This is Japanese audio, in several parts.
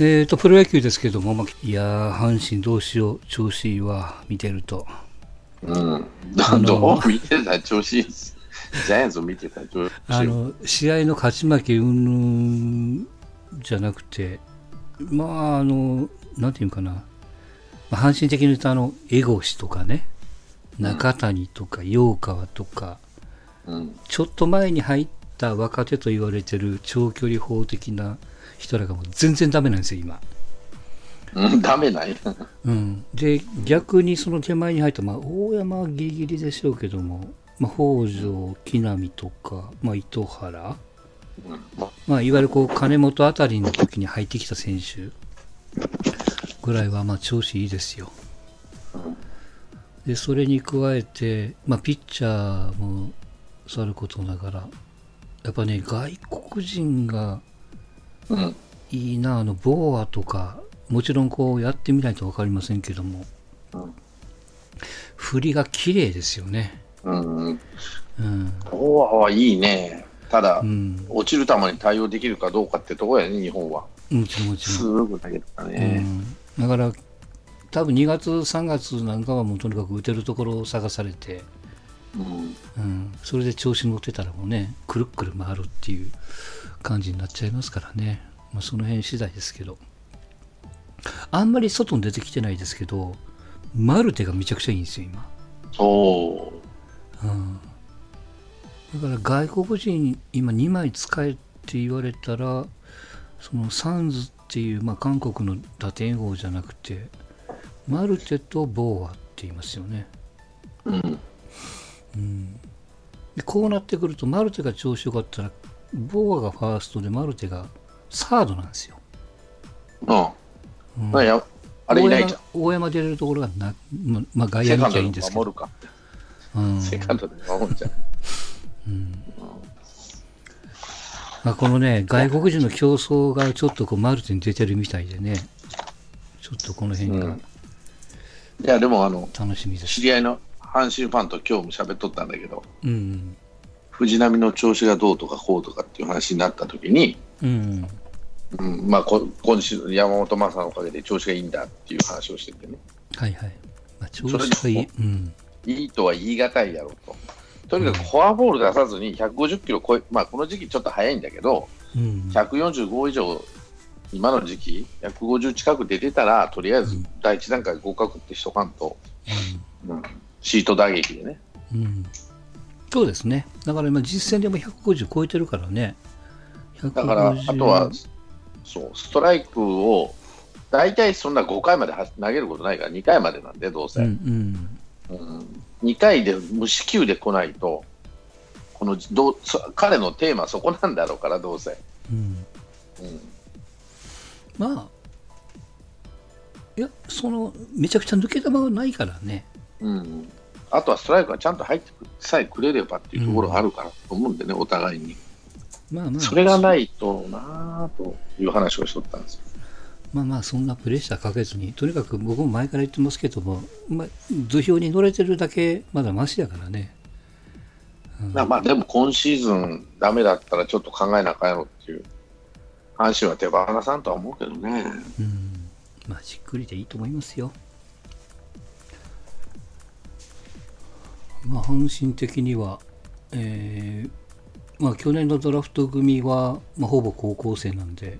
えーと、プロ野球ですけども、まあ、いやー、阪神どうしよう、調子いいわ、見てると。うん。どう見てた？調子いいです。ジャイアンツを見てた？調子いい。あの、試合の勝ち負けうんぬんじゃなくて、まあ、あの、なんていうかな、まあ、阪神的に言うと、あの、江越とかね、中谷とか、陽川とか、うん、ちょっと前に入った若手と言われてる長距離砲的な人らがもう全然ダメなんですよ、今。うん、ダメない。うん。で、逆にその手前に入った、まあ、大山はギリギリでしょうけども、まあ、北条、木浪とか、まあ、糸原、うん、まあ、いわゆるこう、金本あたりの時に入ってきた選手ぐらいは、まあ、調子いいですよ。で、それに加えて、まあ、ピッチャーもさることながら、やっぱね、外国人が、うん、いいな、あの、ボーアとか、もちろんこうやってみないと分かりませんけども、うん、振りが綺麗ですよね。うん。うん、ボーアはいいね。ただ、うん、落ちる球に対応できるかどうかってところやね、日本は。もちろんもちろん。すぐ投げるからね。だから、多分2月、3月なんかはもうとにかく打てるところを探されて、うんうん、それで調子乗ってたらもうね、くるっくる回るっていう感じになっちゃいますからね、まあ、その辺次第ですけど、あんまり外に出てきてないですけど、マルテがめちゃくちゃいいんですよ、今。おうん、だから外国人、今2枚使えって言われたら、そのサンズっていう、まあ、韓国の打点王じゃなくて、マルテとボーアって言いますよね。うん。うん、でこうなってくると、マルテが調子よかったら、ボーアがファーストで、マルテがサードなんですよ。あうん、ああれいないじゃん。大山出れるところがな、ままあ、外野見ちゃいいんですけど。守るか。うん、セカンドで守るじゃん。うんまあ、このね、外国人の競争がちょっとこうマルテに出てるみたいでね、ちょっとこの辺が、うん、いや、でもあの、楽しみです。知り合いの阪神ファンと今日も喋っとったんだけど、うん、藤浪の調子がどうとかこうとかっていう話になった時に、うんうん、まあこ今週山本昌のおかげで調子がいいんだっていう話をしててね。はいはい。まあ、調子がいい。うん、いいとは言い難いやろうと。とにかくフォアボール出さずに150キロ超え、まあ、この時期ちょっと早いんだけど、うん、145以上、今の時期、150近く出てたら、とりあえず第一段階合格ってしとかんと、うん、うん、シート打撃でね。うん、そうですね、だから今、実戦でも150超えてるからね。だから、あとはそうストライクを大体そんな5回まで投げることないから2回までなんで、どうせ。うんうん、うん2回で無四球で来ないと、このどう彼のテーマはそこなんだろうから、どうせ。うん、うん、まあ、いや、その、めちゃくちゃ抜け球はないからね。うん、あとはストライクがちゃんと入ってさえくれればっていうところがあるからと思うんでね、うん、お互いに。まあまあ、それがないとなぁという話をしとったんですよ。まあまあそんなプレッシャーかけずにとにかく僕も前から言ってますけども、まあ、土俵に乗れてるだけまだましやからね、うん、まあでも今シーズンだめだったらちょっと考えなあかんやろっていう阪神は手放さんとは思うけどね、うん、まあじっくりでいいと思いますよまあ阪神的にはえー、まあ去年のドラフト組は、まあ、ほぼ高校生なんで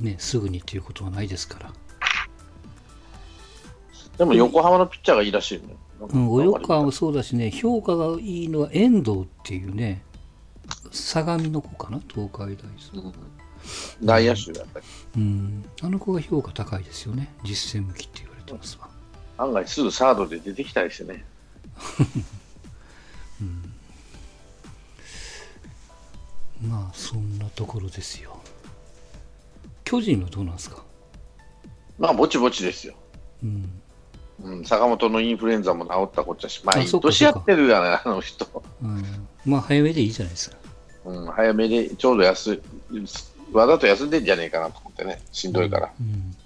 ね、すぐにということはないですから。でも横浜のピッチャーがいいらしいね。うん、及川もそうだしね、評価がいいのは遠藤っていうね、相模の子かな、東海大うん、内野手だったり、うん。あの子が評価高いですよね、実践向きって言われてますわ。案外すぐサードで出てきたりしてね。うん、まあ、そんなところですよ。巨人はどうなんですか？まあ、ぼちぼちですよ。うん。うん、坂本のインフルエンザも治ったこっちゃし、毎年やってるやね、あの人。うん。まあ、早めでいいじゃないですか。うん、早めで、ちょうど休い、わざと休んでんじゃねえかなと思ってね、しんどいから。うん、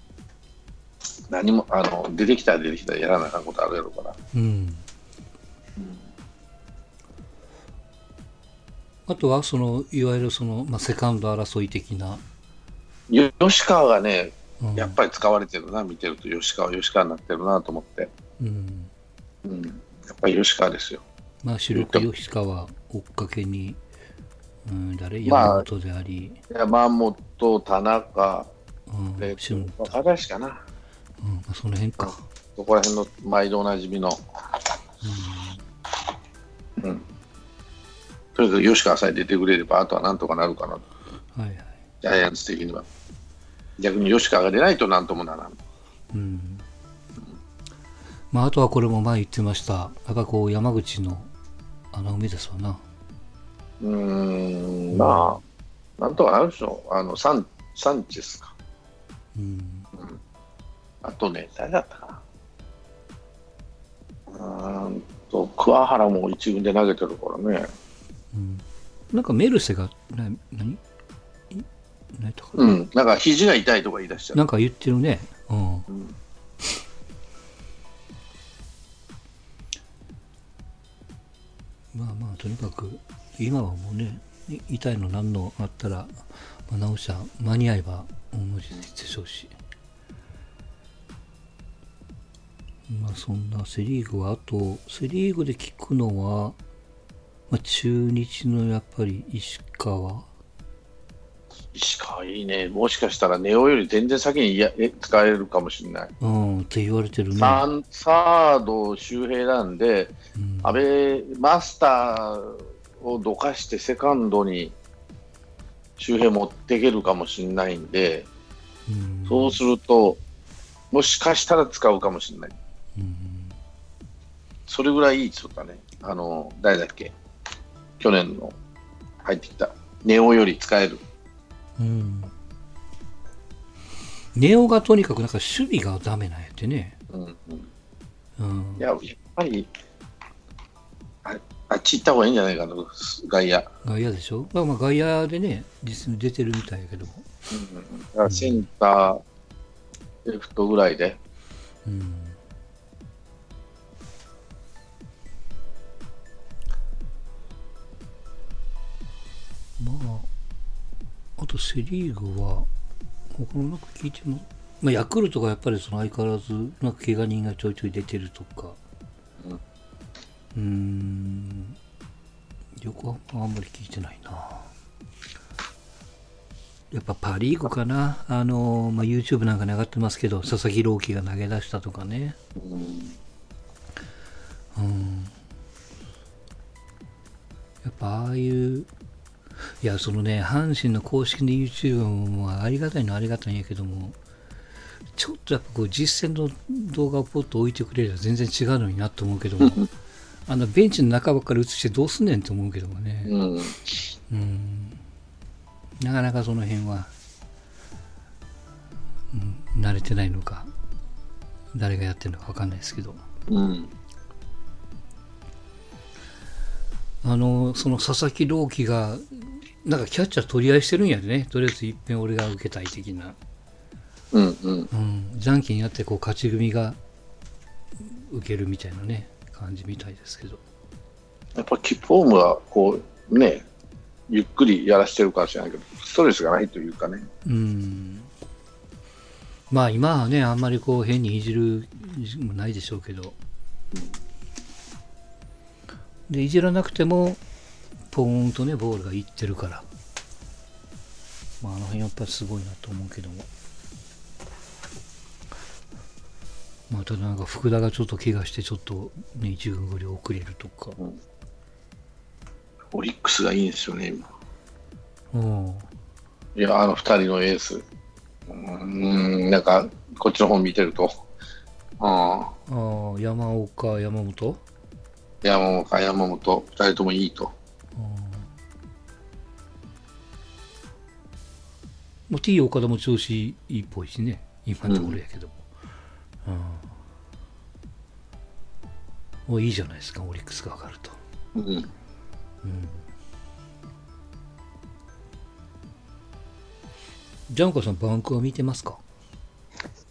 何も、あの、出てきたら出てきたらやらなあかんことあるやろから。うん。うん、あとは、その、いわゆるその、まあ、セカンド争い的な。吉川がね、やっぱり使われてるな、見てると、吉川、吉川になってるなと思って、うん、うん、やっぱり吉川ですよ。まあ、白く吉川追っかけに、うん、誰？山本であり、まあ、山本、田中、うん、えー、若林かな。うん、その辺か。そこら辺の毎度おなじみの。うん。うん、とにかく吉川さえ出てくれれば、あとはなんとかなるかなと。はいはい。ジャイアンツ的には。逆に吉川が出ないとなんともならん。うん。まあ、あとはこれも前言ってました。やっぱこう山口の穴埋めですわな。うん、まあ、なんとかなるでしょう。あの、サン、サンチェスか。うん。うん、あとね、誰だったかな。うんと、桑原も一軍で投げてるからね。うん。なんかメルセが、な、何？うん、なんか肘が痛いとか言い出しちゃう。なんか言ってるね。うん。うんまあまあとにかく今はもうね痛いの何のあったら、まあ、直しゃ間に合えば無理でしょうしまあそんなセ・リーグはあとセ・リーグで聞くのは、まあ、中日のやっぱり石川石川いいね。もしかしたらネオより全然先にや使えるかもしれない。うん、って言われてるね。ササード周平なんで、うん、安倍マスターをどかしてセカンドに周平持っていけるかもしれないんで、うん、そうすると、もしかしたら使うかもしれない。うん、それぐらいいいっつったね。あの、誰だっけ？去年の入ってきた。ネオより使える。うん。ネオがとにかくなんか守備がダメなんやってね。うん、うん。いや、やっぱり、ああっち行った方がいいんじゃないかな、外野。外野でしょ？まあまあ外野でね、実に出てるみたいやけども。うん、センター、レフトぐらいで。うん。まあ、あとセ・リーグは、他のなんか聞いても、まあ、ヤクルトがやっぱりその相変わらず、なんか怪我人がちょいちょい出てるとか、うん、ん、横浜はあんまり聞いてないな。やっぱパ・リーグかな、あのまあ、YouTube なんかに上がってますけど、佐々木朗希が投げ出したとかね。うん、やっぱああいういや、そのね、阪神の公式の YouTube もありがたいのはありがたいんやけども、ちょっとやっぱこう実践の動画をポッと置いてくれれば全然違うのになと思うけども、あのベンチの中ばっかり映してどうすんねんと思うけどもね、うん、うん。なかなかその辺は、うん、慣れてないのか、誰がやってるのか分かんないですけど。うん。あのその佐々木朗希がなんかキャッチャー取り合いしてるんやでね。とりあえずいっぺん俺が受けたい的な、うんうん。うん、じゃんけんやってこう勝ち組が受けるみたいなね。感じみたいですけど。やっぱキフォームはこうねゆっくりやらしてるかもしれないけどストレスがないというかね。うん。まあ今はねあんまりこう変にいじるもないでしょうけど、うん。でいじらなくてもポーンとねボールがいってるから、まあ、あの辺やっぱりすごいなと思うけども。またなんか福田がちょっと怪我してちょっとね一軍後遅れるとか、うん、オリックスがいいんですよね今。うん。いやあの2人のエース。うんなんかこっちの方見てると。ああ山岡山本？山本、山本、二人ともいいと。もう T 岡田も調子いいっぽいしね、今のところやけども。うん、もういいじゃないですか、オリックスが上がると。うん。うん、ジャンコさん、バンクは見てますか？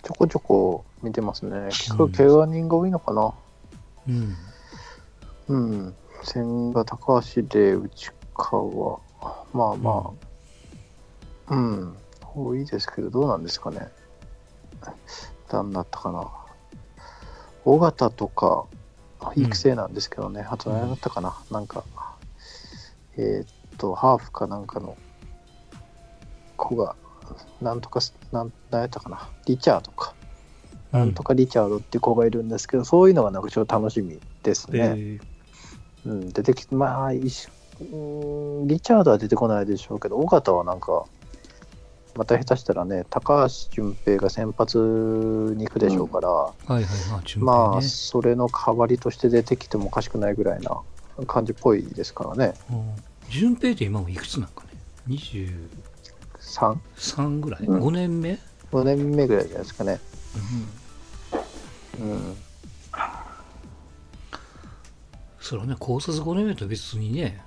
ちょこちょこ見てますね。結構、怪我人が多いのかな。うん。うん。千賀、高橋で、内川、まあまあ、うん、うん、多いですけど、どうなんですかね。何だったかな。尾形とか、育成なんですけどね、うん、あと何だったかな、なんか、えー、っと、ハーフかなんかの子が、なんとか、なん、何やったかな、リチャードか。なんとかリチャードっていう子がいるんですけど、そういうのがなんかちょっと楽しみですね。えー、うん、出てきて、まあ、リチャードは出てこないでしょうけど、尾形はなんか、また下手したらね、高橋純平が先発に行くでしょうから、うんはいはいまあ、まあ、それの代わりとして出てきてもおかしくないぐらいな感じっぽいですからね。純平って今もいくつなんかね ?23? 3ぐらい、うん、?5 年目 ?5 年目ぐらいじゃないですかね。うん。うん、それはね、高卒5年目と別にね、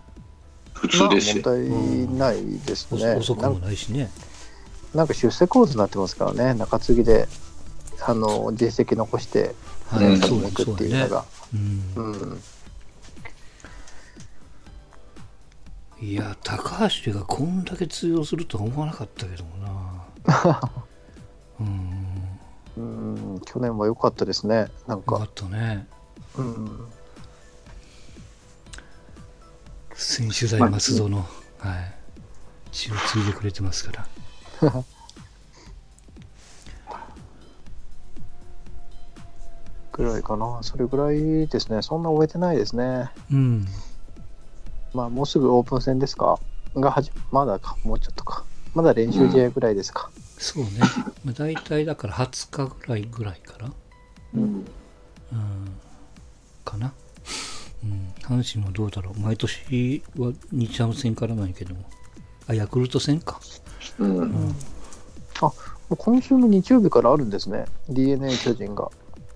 普通です問題ないですね。遅くもないしね。なんか出世構図になってますからね、中継ぎであの実績残して、連鎖に行くっていうのが。いや、高橋がこんだけ通用するとは思わなかったけどもな。うん、うん去年は良かったですね、なんか。良かったね。うん。選手在松戸の、はい、血を継いでくれてますから。ぐらいかな。それぐらいですね。そんな終えてないですね。うん。まあ、もうすぐオープン戦ですか？がはじまだか、もうちょっとか。まだ練習試合ぐらいですか。うん、そうね。まあ、大体だから20日ぐらいぐらいかな。うん。うん。かな。うん。阪神もどうだろう。毎年は日ハム戦からないけども。あ、ヤクルト戦か。うん、うん、あ今週の日曜日からあるんですね、d n a 巨人が。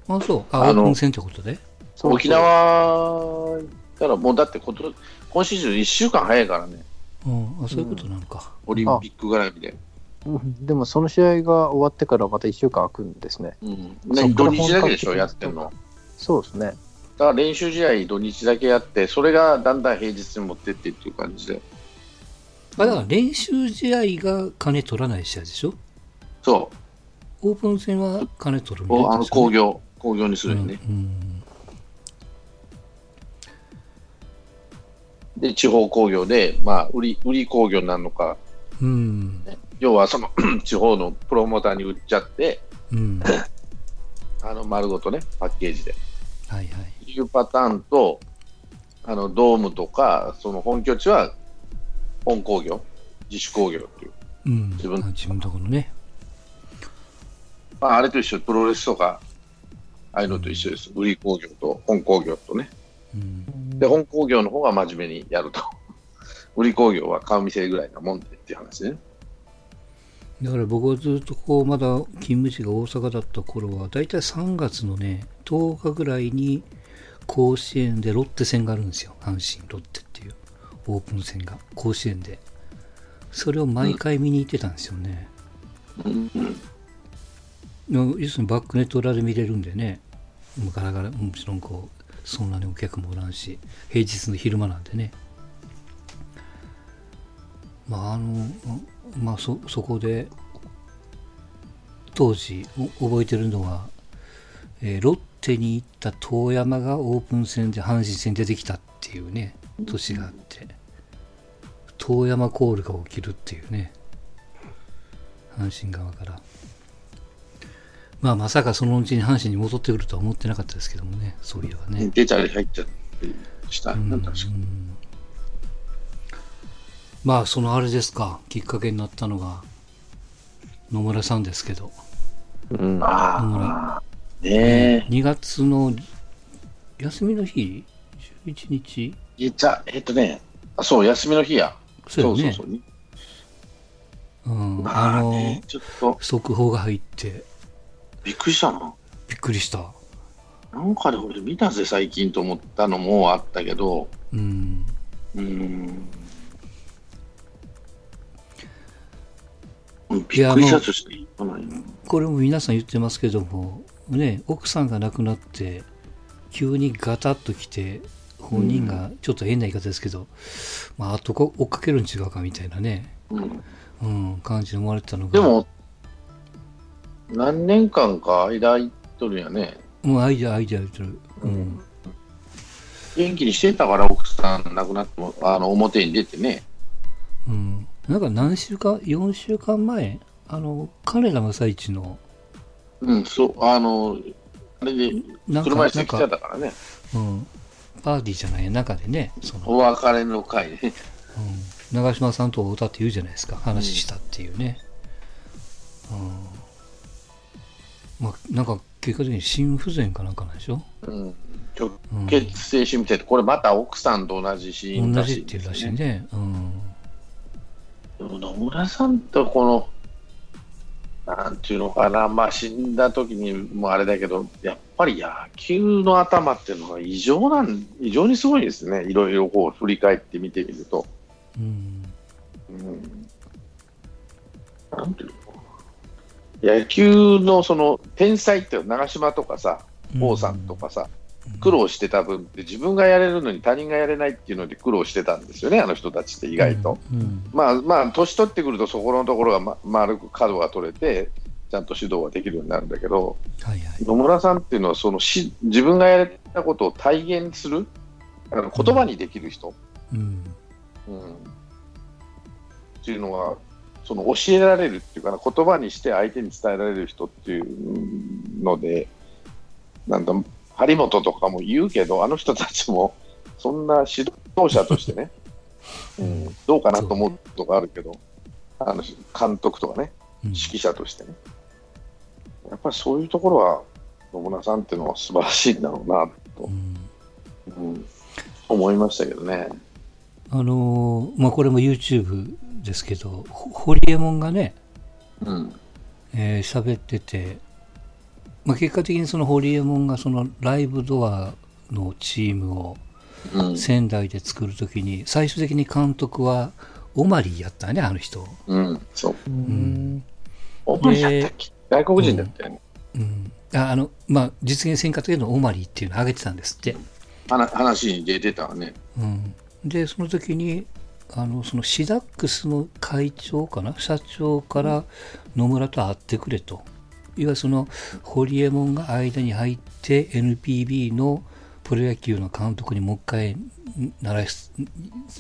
あ、そう、あ、あの、戦ってことで？沖縄からもうだってこと、今シーズン1週間早いからね。うん、あそういうことなのか。オリンピック絡みで。でもその試合が終わってからまた1週間空くんですね。うん、土日だけでしょ、やってんの。そうですね。だから練習試合土日だけやって、それがだんだん平日に持ってってっていう感じで。あだから練習試合が金取らない試合でしょ？そう。オープン戦は金取るみたいな、ね、あの工業、工業にするよね。うん、うん、で、地方工業で、まあ、売り、売り工業になるのか、うん、要はその 地方のプロモーターに売っちゃって、うん、あの丸ごとね、パッケージで。はいはい。いうパターンと、あのドームとか、その本拠地は本工業、自主工業っていう。うん、自分自分のところね。まあ、あれと一緒、プロレスとか、ああいうのと一緒です。売り工業と本工業とね。うん、で、本工業の方が真面目にやると。売り工業は顔見せぐらいなもんでっていう話ね。だから僕はずっとこう、まだ勤務地が大阪だった頃は、だいたい3月のね、10日ぐらいに甲子園でロッテ戦があるんですよ。阪神、ロッテ。オープン戦が、甲子園で。それを毎回見に行ってたんですよね。うん要するにバックネット裏で見れるんでね、もうガラガラ、もちろんこう、そんなにお客もおらんし、平日の昼間なんでね。まあ、あの、まあそ、そこで、当時覚えてるのは、えー、ロッテに行った遠山がオープン戦で阪神戦出てきたっていうね、年があって、遠山コールが起きるっていうね、阪神側から。まあ、まさかそのうちに阪神に戻ってくるとは思ってなかったですけどもね、そういえばね。出たり入っちゃってしたんだ、確かまあ、そのあれですか、きっかけになったのが、野村さんですけど。うん、野村。ねえ。2月の休みの日 ?11 日？いや、えっとね、あそう、休みの日や。そうそうそう。うん、あの、ちょっと速報が入って。びっくりしたな。びっくりした。なんかで俺見たぜ、最近と思ったのもあったけど、うん。うん。びっくりしたとしていいかなこれも皆さん言ってますけども、ね、奥さんが亡くなって、急にガタッと来て、本人がちょっと変な言い方ですけど、うん、まあ、あと追っかけるん違うかみたいなね、うん、うん、感じで思われてたのが。でも、何年間か間空いとるやね。もう間空いてる。うん。元気にしてたから奥さん亡くなっても、あの、表に出てね。うん。なんか何週間、4週間前、あの、彼ら正一の。うん、そう、あの、あれで、車椅子来てたからね。うん。パーティーじゃない中でね、その。お別れの会ね。うん。長嶋さんと歌って言うじゃないですか、話したっていうね。うん。まあ、なんか結果的に心不全かなんかなんでしょ？うん。直結性心不全って、これまた奥さんと同じシーンね、同じっていうらしいね。うん。でも野村さんとこの、なんていうのかな、まあ死んだ時にもあれだけど、やっぱり野球の頭っていうのは異常なん、異常にすごいですね。いろいろこう振り返って見てみると。うん。うん。なんていうの野球のその天才って長嶋とかさ、王さんとかさ、苦労してた分って自分がやれるのに他人がやれないっていうので苦労してたんですよね、あの人たちって意外と。うんうん、まあまあ、年取ってくるとそこのところが、ま、丸く角が取れて、ちゃんと指導ができるようになるんだけど、はいはい、野村さんっていうのはそのし自分がやれたことを体現するあの言葉にできる人、うん、うん、っていうのはその教えられるっていうかな言葉にして相手に伝えられる人っていうのでなんだ張本とかも言うけど、あの人たちも そんな指導者としてね、うん、どうかなと思うとかあるけど、あの監督とかね、指揮者としてね、やっぱりそういうところは野村さんっていうのは素晴らしいんだろうなと、うん、うん、思いましたけどね。あのー、まあ、これも YouTube ですけど、ホリエモンがね、うん。えー、喋ってて、まあ、結果的にそのホリエモンがそのライブドアのチームを仙台で作るときに、最終的に監督はオマリーやったね、あの人。うん、そう。うん。オマリーやったっけ？外国人だったよね。うん。うん、ああの、まあ、実現せんかったけど、オマリーっていうのを挙げてたんですって。話に出てたわね。うん。で、その時に、あの、そのシダックスの会長かな？社長から野村と会ってくれと。いわゆるそのホリエモンが間に入って NPB のプロ野球の監督にもう一回習いす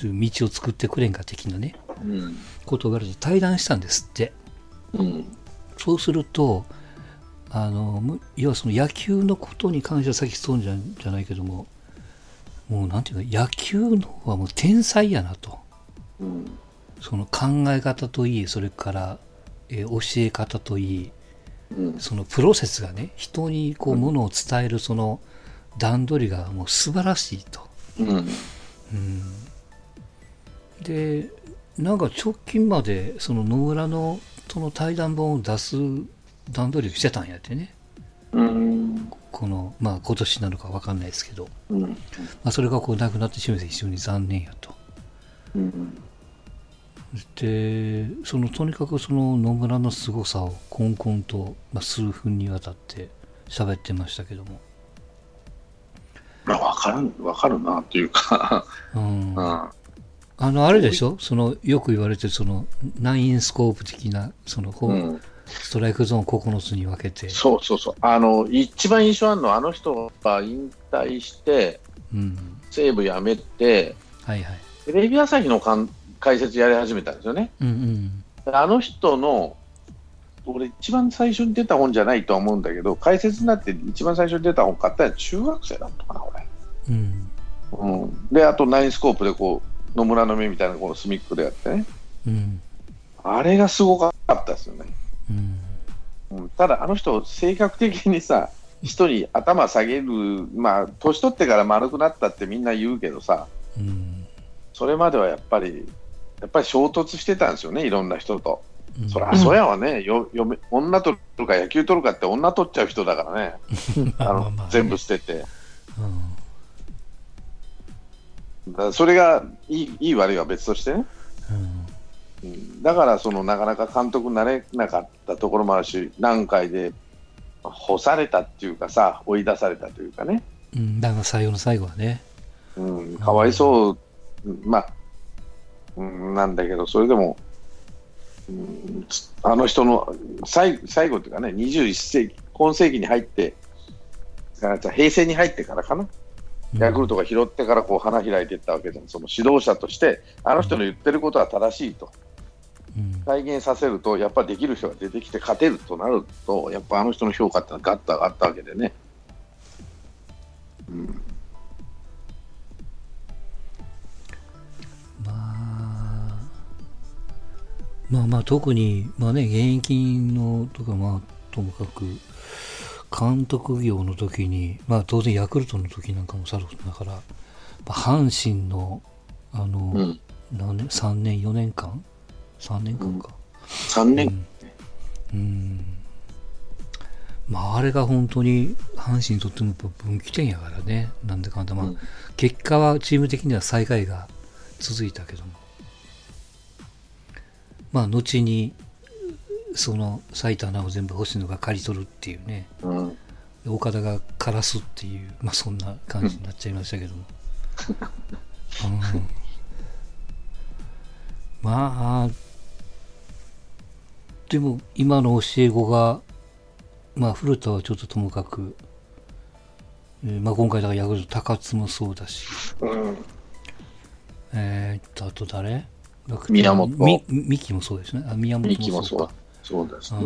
る道を作ってくれんか的なね、うん、ことを言われて対談したんですって、うん、そうするとあの要はその野球のことに関してはさっきそうじゃじゃないけどももうなんていうか野球の方はもう天才やなと、うん、その考え方といいそれから、えー、教え方といいそのプロセスがね人にこうものを伝えるその段取りがもう素晴らしいと。でなんか直近までその野村のその対談本を出す段取りをしてたんやってね。うん、このまあ今年なのか分かんないですけど、うん、まあ、それがこうなくなってしまって非常に残念やと。うんでそのとにかくその野村の凄さをこんこんと、まあ、数分にわたって喋ってましたけども。まあ、分かる分かるなというか。うん、あのあれでしょ？そのよく言われてるそのナインスコープ的なその、うん、ストライクゾーン9つに分けて。そうそうそう。あの一番印象あるのはあの人が引退して、うん、西武辞めて、はいはい、テレビ朝日の監解説やり始めたんですよね。うんうん、あの人の俺一番最初に出た本じゃないとは思うんだけど解説になって一番最初に出た本買ったのは中学生だったかな俺、うん。うん、であとナインスコープでこう野村の目みたいなこの隅っこでやってね、うん、あれがすごかったですよね、うん、ただあの人性格的にさ人に頭下げるまあ年取ってから丸くなったってみんな言うけどさ、うん、それまではやっぱりやっぱり衝突してたんですよね、いろんな人と。うん、そりゃそうやわね、よ嫁女取るか野球取るかって女取っちゃう人だからね、あの全部捨てて。うん、だそれがいいいい悪いは別としてね、うん、だからそのなかなか監督になれなかったところもあるし、何回で干されたっていうかさ、追い出されたというかね。うん、だから最後の最後はね。うん、かわいそう、まあうん、なんだけど、それでも、あの人の最最後というかね、21世紀、今世紀に入って、平成に入ってからかな、ヤクルトが拾ってからこう花開いていったわけで、その指導者として、あの人の言ってることは正しいと、体現させると、やっぱりできる人が出てきて勝てるとなると、やっぱあの人の評価ってのはガッと上がったわけでね。うんまあまあ特に、まあね、現役のとか、まあともかく、監督業の時に、まあ当然ヤクルトの時なんかもさることだから、まあ、阪神の、あの、うん、何年、3年、4年間 ?3 年間か。うん、3年、うん、うん。まああれが本当に阪神にとっても分岐点やからね。なんでかんだ、まあ、うん、結果はチーム的には最下位が続いたけども。まあ、後に、その最多なを全部星野が刈り取るっていうね、うん、岡田が枯らすっていう、まあ、そんな感じになっちゃいましたけども。うん、まあ、でも今の教え子が、まあ、古田はちょっとともかく、えーまあ、今回だからヤクルト高津もそうだし、うん、えー、っとあと誰？宮本。み、三木もそうですね。あ、宮本もそうか。そうですね。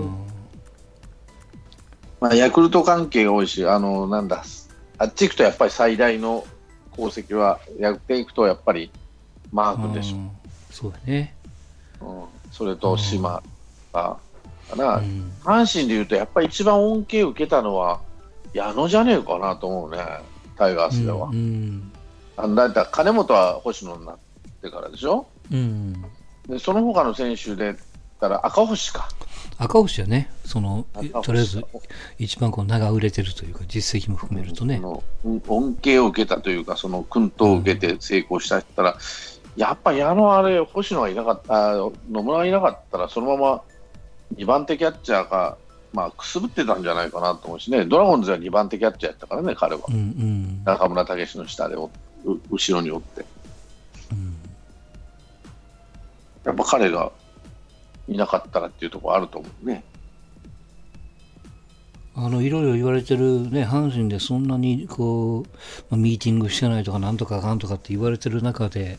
まあ、ヤクルト関係が多いし、あの、なんだ、あっち行くとやっぱり最大の功績は、やっていくとやっぱりマークでしょ。そうだね。うん、それと島が、か阪神でいうと、やっぱり一番恩恵を受けたのは、矢野じゃねえかなと思うね、タイガースでは。うん、うん、だいたい金本は星野になってからでしょ。うん、でその他の選手でたら赤星か。赤星はね、そのとりあえず一番こう名が売れてるというか、実績も含めるとね。恩恵を受けたというか、その薫陶を受けて成功したったら、うん、やっぱ矢野あれ、星野がいなかった、野村がいなかったら、そのまま2番手キャッチャーが、まあ、くすぶってたんじゃないかなと思うしね、ドラゴンズは2番手キャッチャーやったからね、彼は。うんうん、中村武史の下で後ろにおって。やっぱ彼がいなかったらっていうところあると思うね。あのいろいろ言われてるね、阪神でそんなにこう、まあ、ミーティングしてないとか、なんとかかんとかって言われてる中で、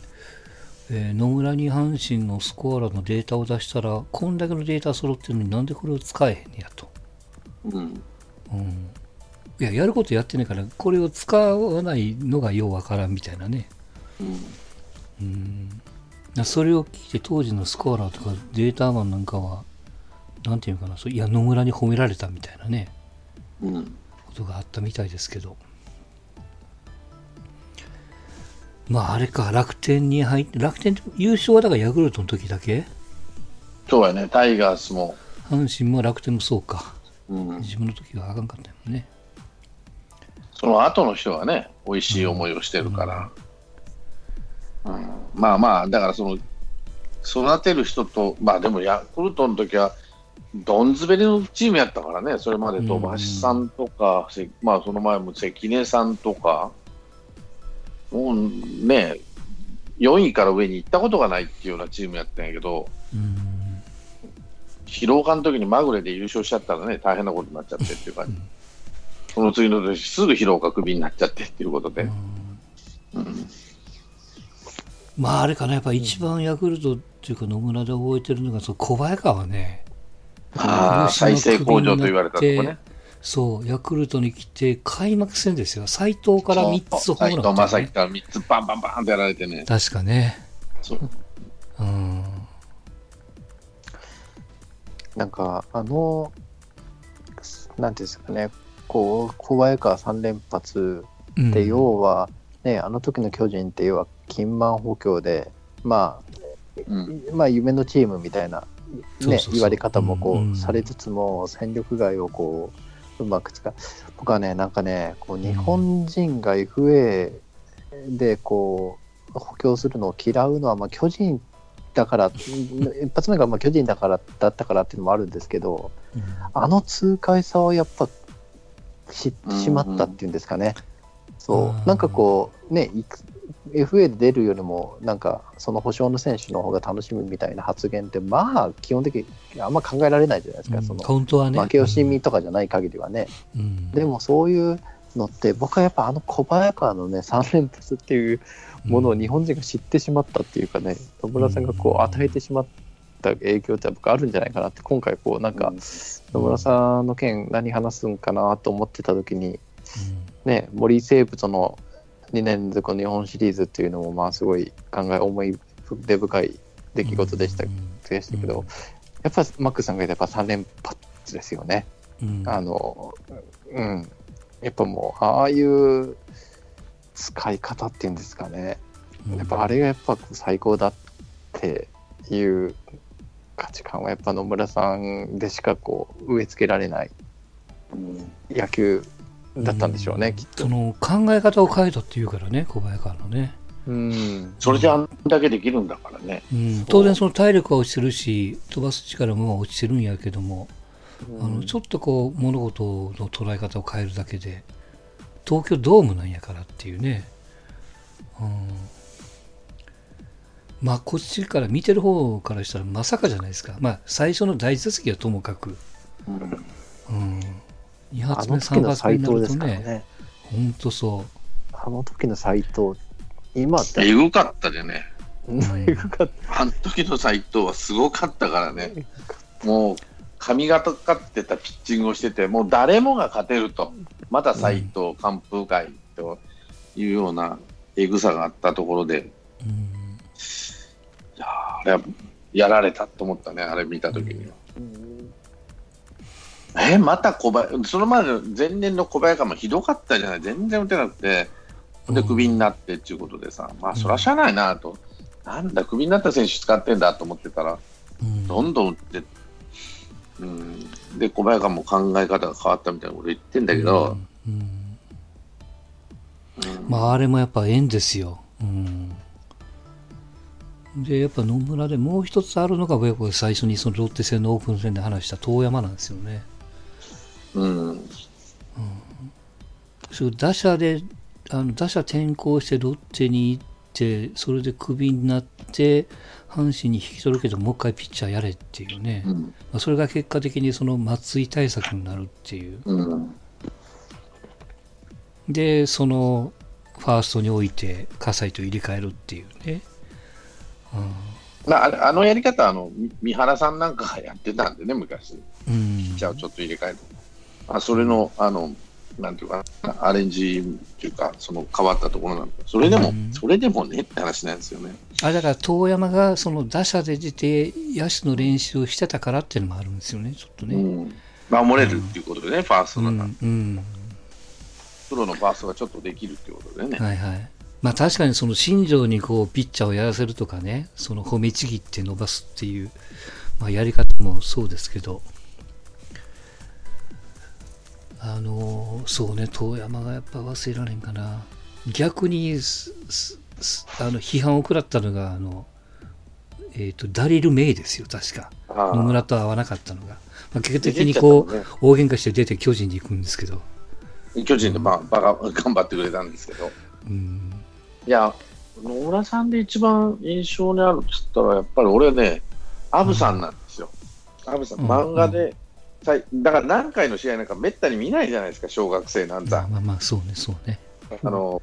えー、野村に阪神のスコアラのデータを出したら、こんだけのデータ揃ってるのになんでこれを使えへんやと。うん。うん。いや、やることやってないから、これを使わないのがようわからんみたいなね。うん。うんそれを聞いて当時のスコアラーとかデータマンなんかは、なんていうかな、そういや、野村に褒められたみたいなね、うん、ことがあったみたいですけど。まあ、あれか、楽天に入って、楽天優勝はだからヤクルトの時だけ？そうやね、タイガースも。阪神も楽天もそうか。うん、自分の時はあかんかったもんね。その後の人はね、美味しい思いをしてるから。うん、うんまあまあ、だからその育てる人と、まあでもヤクルトの時は、どんずべりのチームやったからね、それまでと橋さんとか、うん、まあその前も関根さんとか、もうね、4位から上に行ったことがないっていうようなチームやったんやけど、うん、疲労感の時にまぐれで優勝しちゃったらね、大変なことになっちゃってっていうか、うん、その次の年すぐ疲労がクビになっちゃってっていうことで。うんまああれかな、やっぱ一番ヤクルトっていうか野村で覚えてるのが、そ小早川ね。ああ、再生工場と言われたとこね。そう、ヤクルトに来て、開幕戦ですよ。斎藤から3つホームラン、ね。斎藤正樹から3つバンバンバンってやられてね。確かね。そう。うん。なんか、あの、なんていうんですかね、こう、小早川3連発って要は、うん、ね、あの時の巨人って要は金満補強で、まあ、うん、まあ夢のチームみたいな、ね、言われ方もこう、うん、されつつも戦力外をこううまく使う。僕はねなんかねこう日本人が FA でこう補強するのを嫌うのは、まあ、巨人だから一発目がまあ巨人だからだったからっていうのもあるんですけど、うん、あの痛快さをやっぱ知ってしまったっていうんですかね、そう。なんかこうね FA で出るよりも、なんか、その保証の選手の方が楽しみみたいな発言って、まあ、基本的にあんま考えられないじゃないですか、うん、その本当はね、負け惜しみとかじゃない限りはね。うん、でも、そういうのって、僕はやっぱあの小早川のね、3連発っていうものを日本人が知ってしまったっていうかね、野村さんがこう与えてしまった影響って僕あるんじゃないかなって、今回、こう、なんか、野村さんの件、何話すんかなと思ってた時に、ね、森生物の2年連続日本シリーズっていうのも、まあ、すごい考え、思い出深い出来事でした,、でしたけど、やっぱマックさんが言ったやっぱ3連発ですよね。あの、うん。やっぱもう、ああいう使い方っていうんですかね。やっぱあれがやっぱ最高だっていう価値観はやっぱ野村さんでしかこう植え付けられない野球だったんでしょうね、きっと。その考え方を変えたっていうからね、小早川のね。うん、それであんだけできるんだからね。うん、当然その体力は落ちてるし、飛ばす力も落ちてるんやけども、うん、あのちょっとこう物事の捉え方を変えるだけで、東京ドームなんやからっていうね。うんまあ、こっちから見てる方からしたらまさかじゃないですか。まあ、最初の第一打席はともかく。うん。うん、2発目、3発目になるとね、本当、そう。あの時の斎藤、今って。えぐかったでね。えぐかった。あの時の斎藤はすごかったからね。もう、神がかってたピッチングをしてて、もう誰もが勝てると。また斎藤、完封会というようなえぐさがあったところで、うん、いやあれはやられたと思ったね、あれ見たときには。うんえまた小林、その前の前年の小林がもひどかったじゃない、全然打てなくて、で、クビになってっていうことでさ、まあ、そらしゃあないなと、なんだ、クビになった選手使ってんだと思ってたら、どんどん打って、うん、で、小林がもう考え方が変わったみたいなこと言ってんだけど、うん、まあ、あれもやっぱ縁ですよ。うん。で、やっぱ野村でもう一つあるのが、最初にそのロッテ戦のオープン戦で話した遠山なんですよね。うん、うん、そう打者であの打者転向してロッテに行ってそれでクビになって阪神に引き届けてもう一回ピッチャーやれっていうね、うん、まあ、それが結果的にその松井対策になるっていう、うん、でそのファーストに置いて葛西と入れ替えるっていうね、うん、まあ、あのやり方あの三原さんなんかがやってたんでね昔、うん、ピッチャーをちょっと入れ替えるあそれの、あの、なんていうかアレンジっていうか、その変わったところなんだそれでも、うん、それでもねって話なんですよね。あだから遠山がその打者で出て、野手の練習をしてたからっていうのもあるんですよね、ちょっとね。うん、守れるっていうことでね、うん、ファーストなら、うん。プロのファーストがちょっとできるっていうことでね。はいはい。まあ確かにその新庄にこうピッチャーをやらせるとかね、その褒めちぎって伸ばすっていう、まあ、やり方もそうですけど、あのそうね遠山がやっぱ忘れられんかな。逆にあの批判を食らったのがあの、えーと、ダリル・メイですよ確か。野村と会わなかったのが、まあ、結果的にこう、ね、大喧嘩して出て巨人に行くんですけど。巨人でまあ、バカ 頑張ってくれたんですけど、うん、いや野村さんで一番印象にあるっつったらやっぱり俺ねアブさんなんですよ、アブさん漫画で、だから何回の試合なんかめったに見ないじゃないですか、小学生なんざ。まあまあ、そうね、そうね。あの、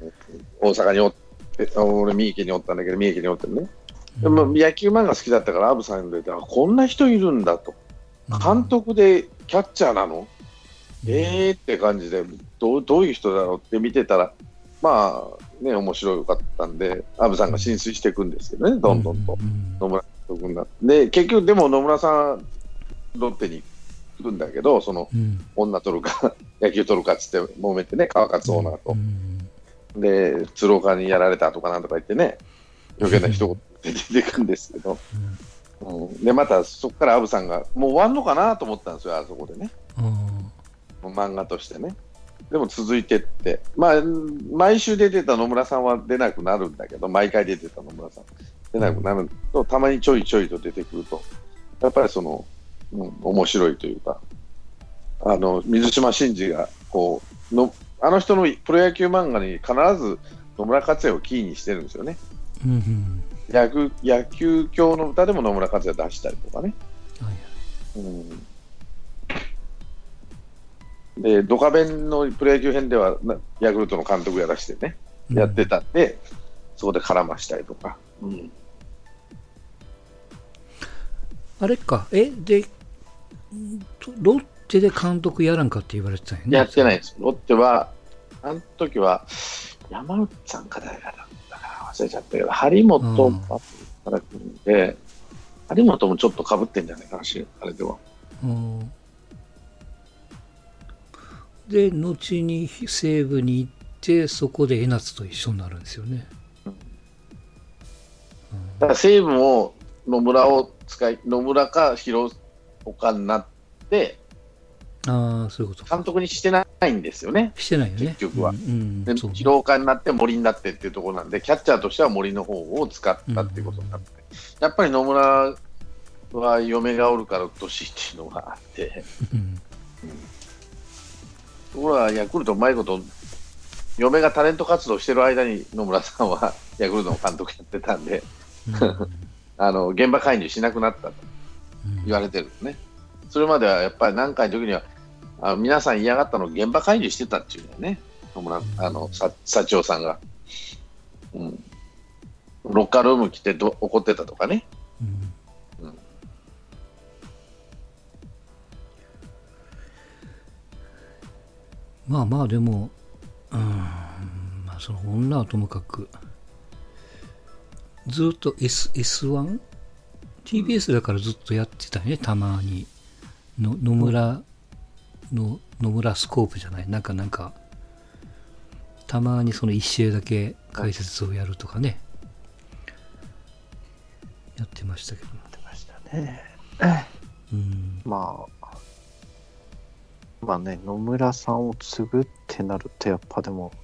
大阪におって、俺、三重県におったんだけど、三重県におってね。でも野球漫画好きだったから、アブさんで、こんな人いるんだと。監督でキャッチャーなの、うん、えーって感じでどう、どういう人だろうって見てたら、まあ、ね、面白かったんで、アブさんが浸水していくんですけどね、どんどんと。野村君が。で、結局、でも野村さん、ロッテにるんだけど、その、うん、女取るか、野球取るかっつって揉めてね、川勝オーナーと。うん、で、鶴岡にやられたとかなんとか言ってね、余計な一言 出てくるんですけど、うん、で、またそこからアブさんが、もう終わんのかなと思ったんですよ、あそこでね。漫画としてね。でも続いてって、まあ、毎週出てた野村さんは出なくなるんだけど、毎回出てた野村さん、出なくなると、たまにちょいちょいと出てくると、やっぱりその、うん、面白いというか、あの水島新司がこうの、あの人のプロ野球漫画に必ず野村克也をキーにしてるんですよね。うんうん野球野球教の歌でも野村克也出したりとかね。はいうん、で、ドカベンのプロ野球編ではなヤクルトの監督やらしてね、うんやってたんで、そこで絡ましたりとか。うんあれか、え、で、ロッテで監督やらんかって言われてたんやね。やってないです。ロッテは、あの時は、山内さんか誰かだったかな忘れちゃったけど、張本うんから来るんで、張本もちょっとかぶってんじゃないかなし、あれでは。うんで、後に西武に行って、そこで江夏と一緒になるんですよね。だから西武も野村を使い、野村か広岡になって、ああ、そういうことか。監督にしてないんですよね。してないよね。結局は。うん、うんでそうね。広岡になって森になってっていうところなんで、キャッチャーとしては森の方を使ったっていうことになって、やっぱり野村は嫁がおるからうっとうしいっていうのがあって、うん。ところがヤクルトうまいこと、嫁がタレント活動してる間に野村さんはヤクルトの監督やってたんで、うん。あの現場介入しなくなったと。うん言われてるんですね。それまではやっぱり何回の時には、あ皆さん嫌がったの現場介入してたっていうんだよね、あのさ社長さんが。うん。ロッカールーム来てど怒ってたとかね。うん。うん。まあまあでも、うん、まあその女はともかく、ずっと S S1?TBS だからずっとやってたよね、たまに。の野村の、野村スコープじゃない、なんかなんか、たまにその一試合だけ解説をやるとかね、やってましたけども。出ましたね。うん、まあ、まあね、野村さんを継ぐってなると、やっぱでも、い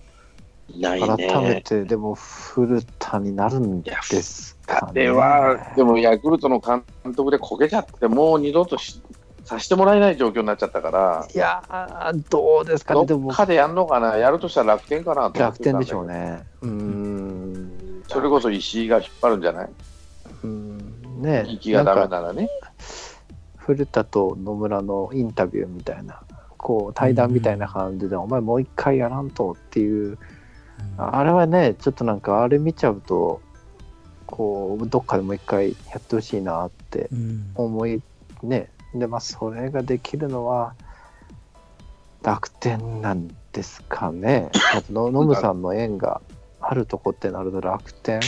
ない改めね。て、でも古田になるんですかね。では、でもヤクルトの監督でこけちゃって、もう二度としさせてもらえない状況になっちゃったから、いやー、どうですかね、でもどっ、かでやるのかな、やるとしたら楽天かな楽天でしょう。ね。うーん。それこそ石井が引っ張るんじゃない？うんね息がダメならね。古田と野村のインタビューみたいな、こう対談みたいな感じで、お前もう一回やらんとっていう、あれはね、ちょっとなんかあれ見ちゃうと、こう、どっかでもう一回やってほしいなってうん。思い、ね、で、まあ、それができるのは、楽天なんですかね。あとの、ノムさんの縁があるとこってなると楽天？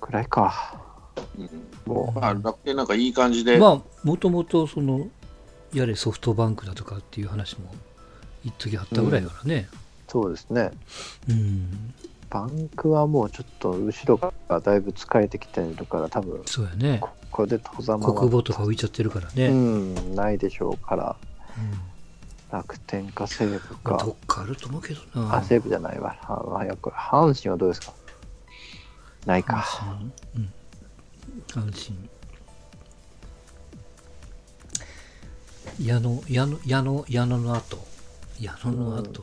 くらいか。うん。もまあ、楽天なんかいい感じで、まあもともとそのやれソフトバンクだとかっていう話も一時あったぐらいだからね。う、そうですね。うん、バンクはもうちょっと後ろがだいぶ疲れてきてるから、多分そうやね。ここで戸ざまは。国母とか浮いちゃってるからね、ううんん、ないでしょうから、楽天か西武か。まあど。っかあると思うけどな。あ、西武じゃないわ。あ早く。阪神はどうですか？ないか。阪神、うん、阪神。矢野矢野矢野矢野の後。矢野の後、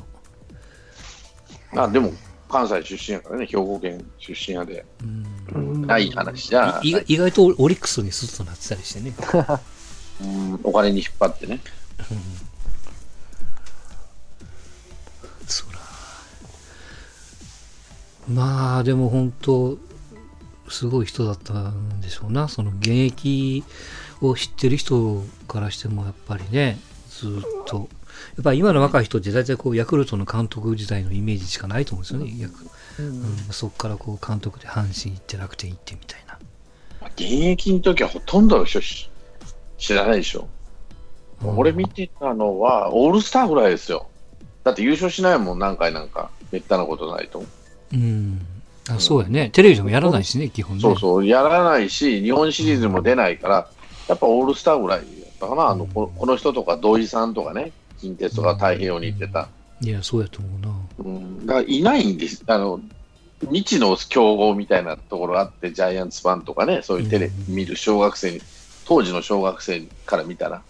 あでも関西出身やからね、兵庫県出身やで、うん。うんない話じゃい意外意外とオリックスにスッとなってたりしてね。うんお金に引っ張ってね。そらまあでも本当すごい人だったんでしょうな。その現役を知ってる人からしてもやっぱりねずっとやっぱり今の若い人って大体こうヤクルトの監督時代のイメージしかないと思うんですよね、ヤクうん、そこからこう監督で阪神行って楽天行ってみたいな。現役の時はほとんどの人し知らないでしょ。うん。俺見てたのは、オールスターぐらいですよ。だって優勝しないもん、何回なんか、めったなことないと。思う。うん。あそうやね。テレビでもやらないしね基本ね。そうそう、やらないし、日本シリーズも出ないから、やっぱオールスターぐらいだったかな、あのここの人とか土井さんとかね、近鉄とか太平洋に行ってた。いやそうやと思うな。うん、だからいないんです、あの未知の競合みたいなところがあって、ジャイアンツファンとかね、そういうテレビ見る小学生に、当時の小学生から見たら、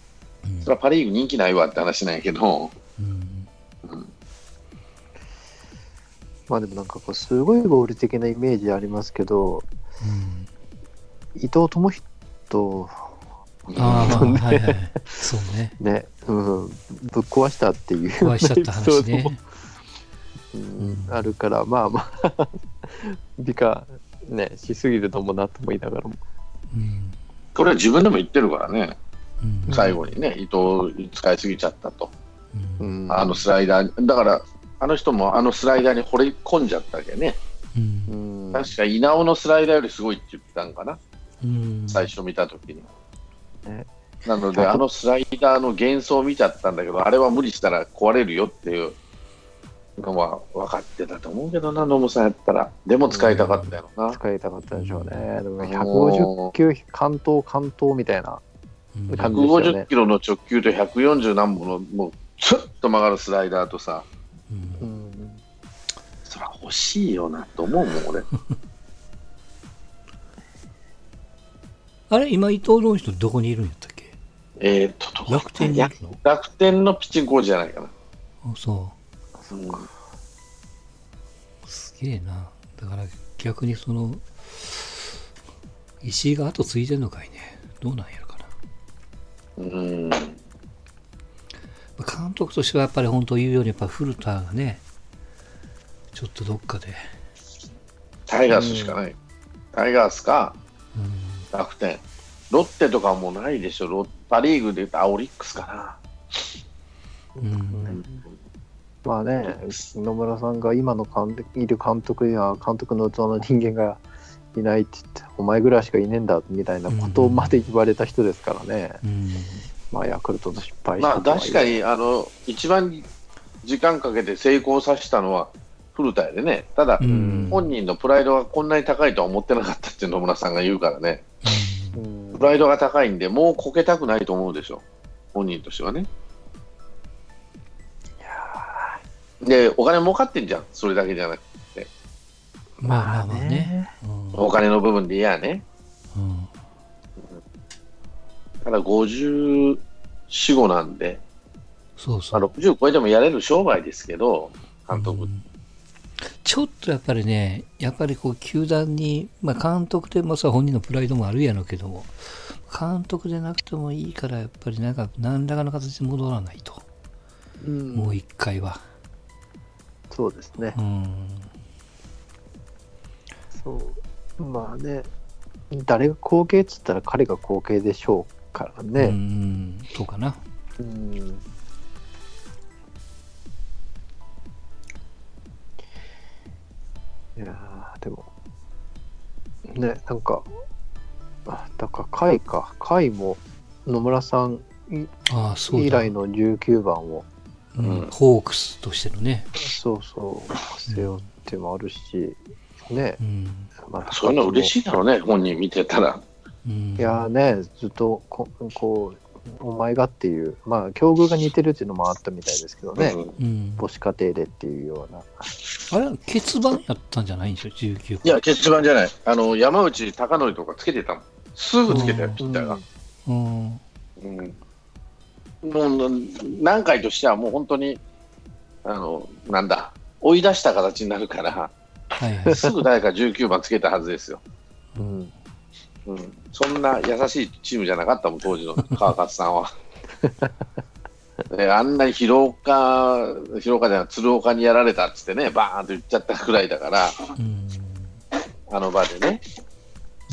うん。それはパ・リーグ人気ないわって話なんやけど、うん。うん。まあでもなんかこう、すごい合理的なイメージありますけど、伊藤智人ああ、はいはい。そうね。ね、うん、ぶっ壊したっていう。壊しちゃった話ね。うん、あるから、まあまあ。美化ね、しすぎるのもなと思いながらも。うん、これは自分でも言ってるからね、うん、最後にね、伊藤使いすぎちゃったと。うん、あのスライダー、だからあの人もあのスライダーに惚れ込んじゃったわけね。うん、確か稲尾のスライダーよりすごいって言ってたんかな、うん、最初見たときに。ね、なので、あのスライダーの幻想を見ちゃったんだけど、あれは無理したら壊れるよっていうのは分かってたと思うけどな、野茂さんやったら。でも使いたかったよな。使いたかったでしょうね。でも150球、関東、関東みたいな感じですよね。150キロの直球と140何本の、もう、ちょっと曲がるスライダーとさ、うん、そりゃ欲しいよなと思うもん、俺。あれ、今、伊藤の人、どこにいるんやったっけ？えー、っと、楽天に楽天のピッチングコーチじゃないかな。あ、そう。うん、すげえな。だから逆にその、石井が後継いでんのかいね。どうなんやろかな。うん。監督としてはやっぱり本当言うように、やっぱ古田がね、ちょっとどっかで。タイガースしかない。タイガースか、うん、楽天。ロッテとかもないでしょ、ロパ・リーグで言うと、あ、オリックスかな。うん、まあね、野村さんが今のいる監督や監督の器の人間がいないって言って、お前ぐらいしかいねえんだみたいなことまで言われた人ですからね、うん、まあ、ヤクルトの失敗まあ、確かにあの一番時間かけて成功させたのは古田やでね、ただ、うん、本人のプライドがこんなに高いとは思ってなかったって野村さんが言うからね。プライドが高いんで、もうこけたくないと思うでしょ、本人としてはね。で、お金儲かってんじゃん、それだけじゃなくて。まあね。お金の部分でいやね。うん、ただ54、5なんで、そうそう。まあ、60超えてもやれる商売ですけど、監督。うんちょっとやっぱりね、やっぱりこう球団に、まあ、監督でもさ本人のプライドもあるやろうけども、監督でなくてもいいから、やっぱりなんか何らかの形で戻らないと、うん、もう一回は。そうですね。うん、そう、まあね、誰が後継っつったら彼が後継でしょうからね。うん、そうかな。うんいやでも、ね、なんか、あ、だから、甲斐か。甲斐も野村さんあそう以来の19番を、うん、ホークスとしてのね。そうそう、背負ってもあるし、ね。うん、まあ、そういうの嬉しいだろうね、本人見てたら。うん、いやね、ずっとここう、お前がっていう、まあ、境遇が似てるっていうのもあったみたいですけどね、うん、母子家庭でっていうような。あれ、欠番やったんじゃないんですよ、19いや、欠番じゃない。あの、山内貴則とかつけてたもん。すぐつけたよ、ピッチャーが。うん。うん、もう、何回としてはもう本当に、あの、なんだ、追い出した形になるから、はいはい、すぐ誰か19番つけたはずですよ。うんうん、そんな優しいチームじゃなかったもん、当時の川勝さんは。あんなに広岡、広岡じゃない、鶴岡にやられたっつってね、バーンと言っちゃったくらいだから、あの場でね。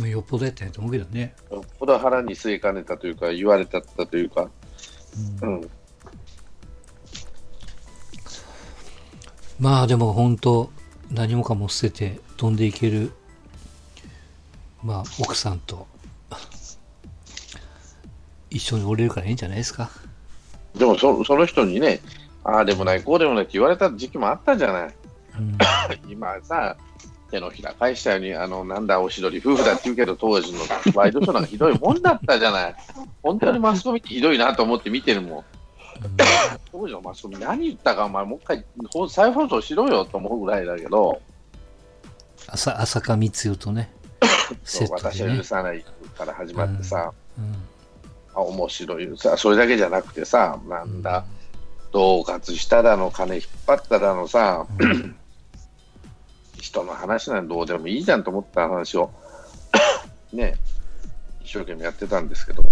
よっぽどやったんやと思うけどね。よっぽど腹に据えかねたというか、言われたったというか、うん、うん、まあでも本当、何もかも捨てて飛んでいけるまあ、奥さんと一緒におれるからいいんじゃないですか？でもそ、その人にね、ああでもない、こうでもないって言われた時期もあったじゃない。うん、今さ、手のひら返したように、あの、なんだ、おしどり夫婦だって言うけど、当時のワイドショーなんかひどいもんだったじゃない。本当にマスコミってひどいなと思って見てるもん。当時のマスコミ何言ったか、お前、もう一回再放送しろよと思うぐらいだけど。朝浅香光代とね。そう、私は許さないから始まってさ、うん。うん、あ面白いさ、それだけじゃなくてさ、なんだ、恫喝しただの、金引っ張っただのさ、人の話なんてどうでもいいじゃんと思った話をね、一生懸命やってたんですけど、